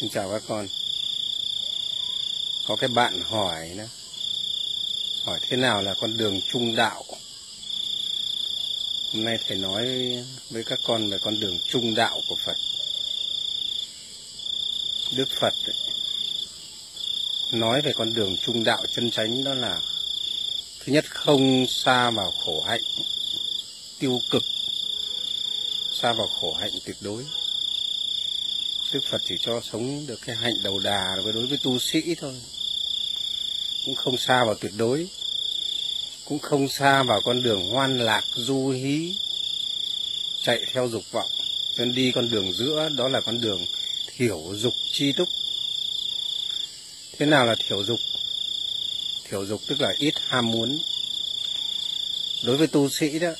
Xin chào các con. Có cái bạn hỏi đó. Hỏi thế nào là con đường trung đạo? Hôm nay thầy nói với các con về con đường trung đạo của Phật. Đức Phật ấy, nói về con đường trung đạo chân chánh đó là thứ nhất không xa vào khổ hạnh tiêu cực xa vào khổ hạnh tuyệt đối Đức Phật chỉ cho sống được cái hạnh đầu đà với đối với tu sĩ thôi. Cũng không xa vào tuyệt đối. Cũng không xa vào con đường hoan lạc, du hí, chạy theo dục vọng. Nên đi con đường giữa, đó là con đường thiểu dục chi túc. Thế nào là thiểu dục? Thiểu dục tức là ít ham muốn. Đối với tu sĩ đó,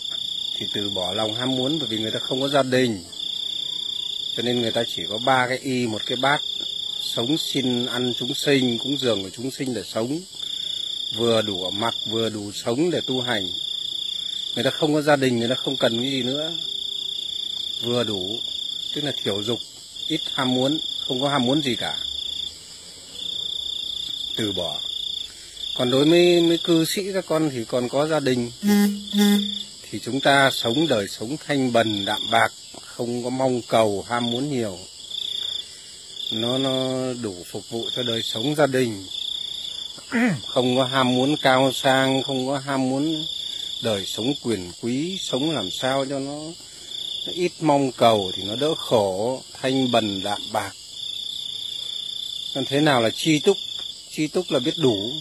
thì từ bỏ lòng ham muốn bởi vì người ta không có gia đình cho nên người ta chỉ có ba cái y một cái bát. Sống xin ăn chúng sinh cúng dường của chúng sinh để sống. Vừa đủ mặc vừa đủ sống để tu hành. Người ta không có gia đình người ta không cần cái gì nữa. Vừa đủ tức là thiểu dục ít ham muốn không có ham muốn gì cả. Từ bỏ. Còn đối với, với cư sĩ các con thì còn có gia đình. Thì chúng ta sống đời sống thanh bần đạm bạc không có mong cầu ham muốn nhiều. Nó nó đủ phục vụ cho đời sống gia đình. Không có ham muốn cao sang không có ham muốn đời sống quyền quý sống làm sao cho nó, nó ít mong cầu thì nó đỡ khổ thanh bần đạm bạc. Còn thế nào là chi túc? Chi túc là biết đủ.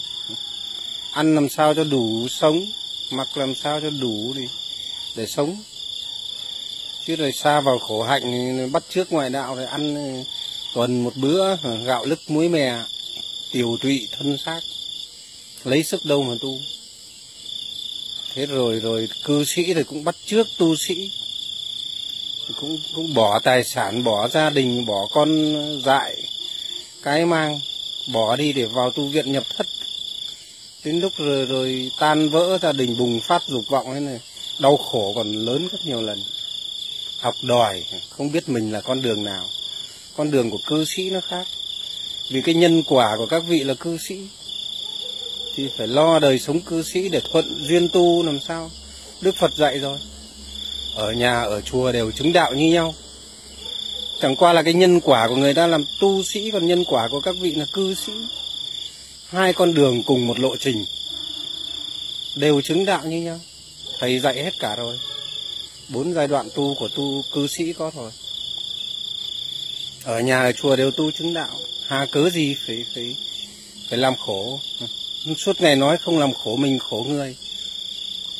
Ăn làm sao cho đủ sống mặc làm sao cho đủ đi để sống chứ rồi xa vào khổ hạnh thì bắt trước ngoại đạo rồi ăn ừ, tuần một bữa ờ, gạo lứt muối mè tiểu tụy, thân xác. Lấy sức đâu mà tu. Thế rồi rồi cư sĩ thì cũng bắt trước tu sĩ. Cũng cũng bỏ tài sản, bỏ gia đình, bỏ con dại, cái mang, bỏ đi để vào tu viện nhập thất. Đến lúc rồi rồi tan vỡ gia đình bùng phát dục vọng thế này, đau khổ còn lớn rất nhiều lần học đòi, không biết mình là con đường nào. Con đường của cư sĩ nó khác. Vì cái nhân quả của các vị là cư sĩ, thì phải lo đời sống cư sĩ để thuận duyên tu làm sao. Đức phật dạy rồi, ở nhà, ở chùa đều chứng đạo như nhau. Chẳng qua là cái nhân quả của người ta làm tu sĩ, còn nhân quả của các vị là cư sĩ. Hai con đường cùng một lộ trình, đều chứng đạo như nhau. Thầy dạy hết cả rồi bốn giai đoạn tu của tu cư sĩ có thôi. Ở nhà ở chùa đều tu chứng đạo, hà cớ gì phải phải phải làm khổ? Suốt ngày nói không làm khổ mình, khổ người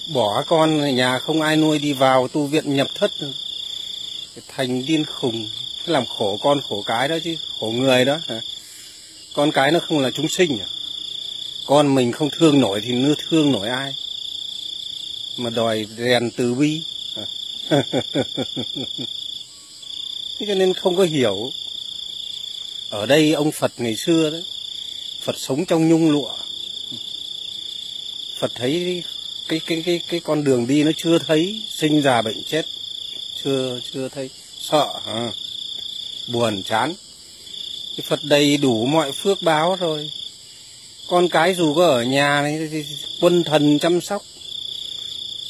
bỏ con ở nhà không ai nuôi đi vào, tu viện nhập thất. Thành điên khùng làm khổ con, khổ cái đó chứ, khổ người đó. Con cái nó không là chúng sinh à. Con mình không thương nổi thì nó thương nổi ai? Mà đòi rèn từ bi thế cho nên không có hiểu. Ở đây ông Phật ngày xưa đấy Phật sống trong nhung lụa. Phật thấy cái cái cái cái con đường đi nó chưa thấy, sinh già bệnh chết, chưa chưa thấy, sợ à. buồn, chán. Cái Phật đầy đủ mọi phước báo rồi. Con cái dù có ở nhà này quân thần chăm sóc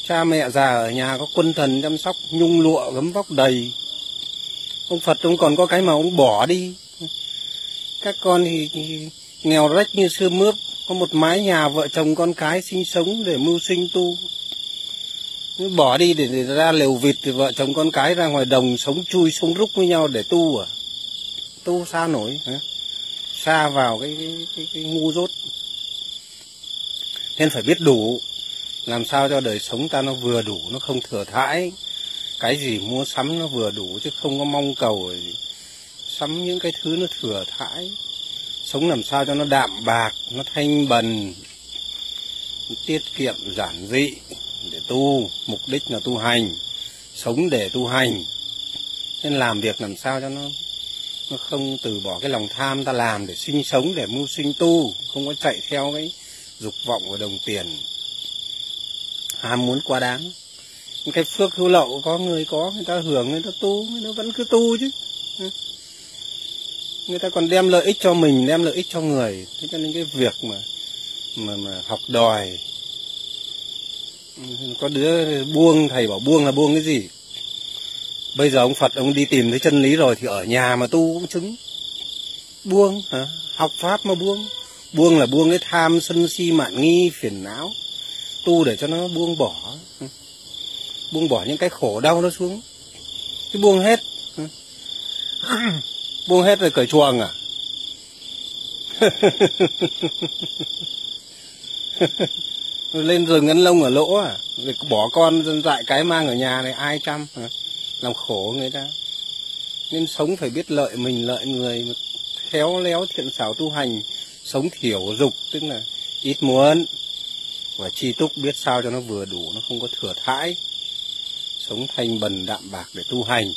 cha mẹ già ở nhà có quân thần chăm sóc nhung lụa gấm vóc đầy. Ông phật ông còn có cái mà ông bỏ đi. Các con thì, nghèo rách như xưa mướp có một mái nhà vợ chồng con cái sinh sống để mưu sinh tu. Bỏ đi để, để ra lều vịt thì vợ chồng con cái ra ngoài đồng sống chui sống rúc với nhau để tu à? Tu xa nổi hả? xa vào cái cái, cái, cái ngu dốt. Nên phải biết đủ làm sao cho đời sống ta nó vừa đủ, nó không thừa thãi. Cái gì mua sắm nó vừa đủ chứ không có mong cầu gì. sắm những cái thứ nó thừa thãi. Sống làm sao cho nó đạm bạc, nó thanh bần, tiết kiệm, giản dị để tu. Mục đích là tu hành, sống để tu hành. Nên làm việc làm sao cho nó nó không từ bỏ cái lòng tham ta làm để sinh sống, để mưu sinh tu. Không có chạy theo cái dục vọng của đồng tiền ham muốn quá đáng. Cái phước hữu lậu có người có, người ta hưởng, người ta tu, người ta vẫn cứ tu chứ. Người ta còn đem lợi ích cho mình, đem lợi ích cho người. Thế cho nên cái việc mà mà mà học đòi. Có đứa buông, thầy bảo buông là buông cái gì? Bây giờ ông phật, ông đi tìm thấy chân lý rồi thì ở nhà mà tu cũng chứng. Buông, hả? Học pháp mà buông. Buông là buông cái tham sân si mạn nghi phiền não tu để cho nó buông bỏ. Ừ. Buông bỏ những cái khổ đau nó xuống. Cái buông hết. Ừ. Buông hết rồi cởi chuồng à? Lên rừng ngân lông ở lỗ à? Rồi bỏ con dân dại cái mang ở nhà này, ai chăm? À? làm khổ người ta. Nên sống phải biết lợi mình, lợi người. Khéo léo thiện xảo tu hành, sống thiểu dục, tức là ít muốn và chi túc biết sao cho nó vừa đủ, nó không có thừa thãi, sống thanh bần đạm bạc để tu hành.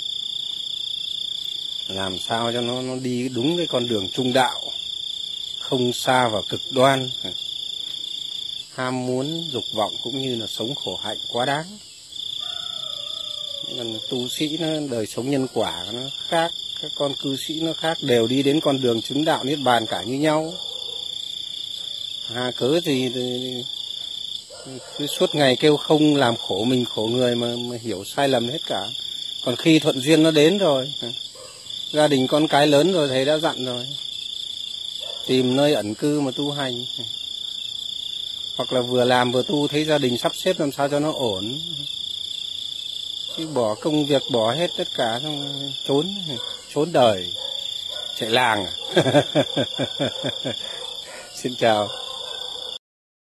Làm sao cho nó nó đi đúng cái con đường trung đạo, không xa vào cực đoan. Ham muốn, dục vọng cũng như là sống khổ hạnh quá đáng. Còn tu sĩ nó, đời sống nhân quả nó khác, các con cư sĩ nó khác, đều đi đến con đường chứng đạo niết bàn cả như nhau. Hà cớ gì thì cứ suốt ngày kêu không làm khổ mình khổ người mà, mà hiểu sai lầm hết cả. Còn khi thuận duyên nó đến rồi gia đình con cái lớn rồi thầy đã dặn rồi. Tìm nơi ẩn cư mà tu hành hoặc là vừa làm vừa tu thấy gia đình sắp xếp làm sao cho nó ổn. Chứ bỏ công việc bỏ hết tất cả xong trốn trốn đời. Chạy làng à? xin chào.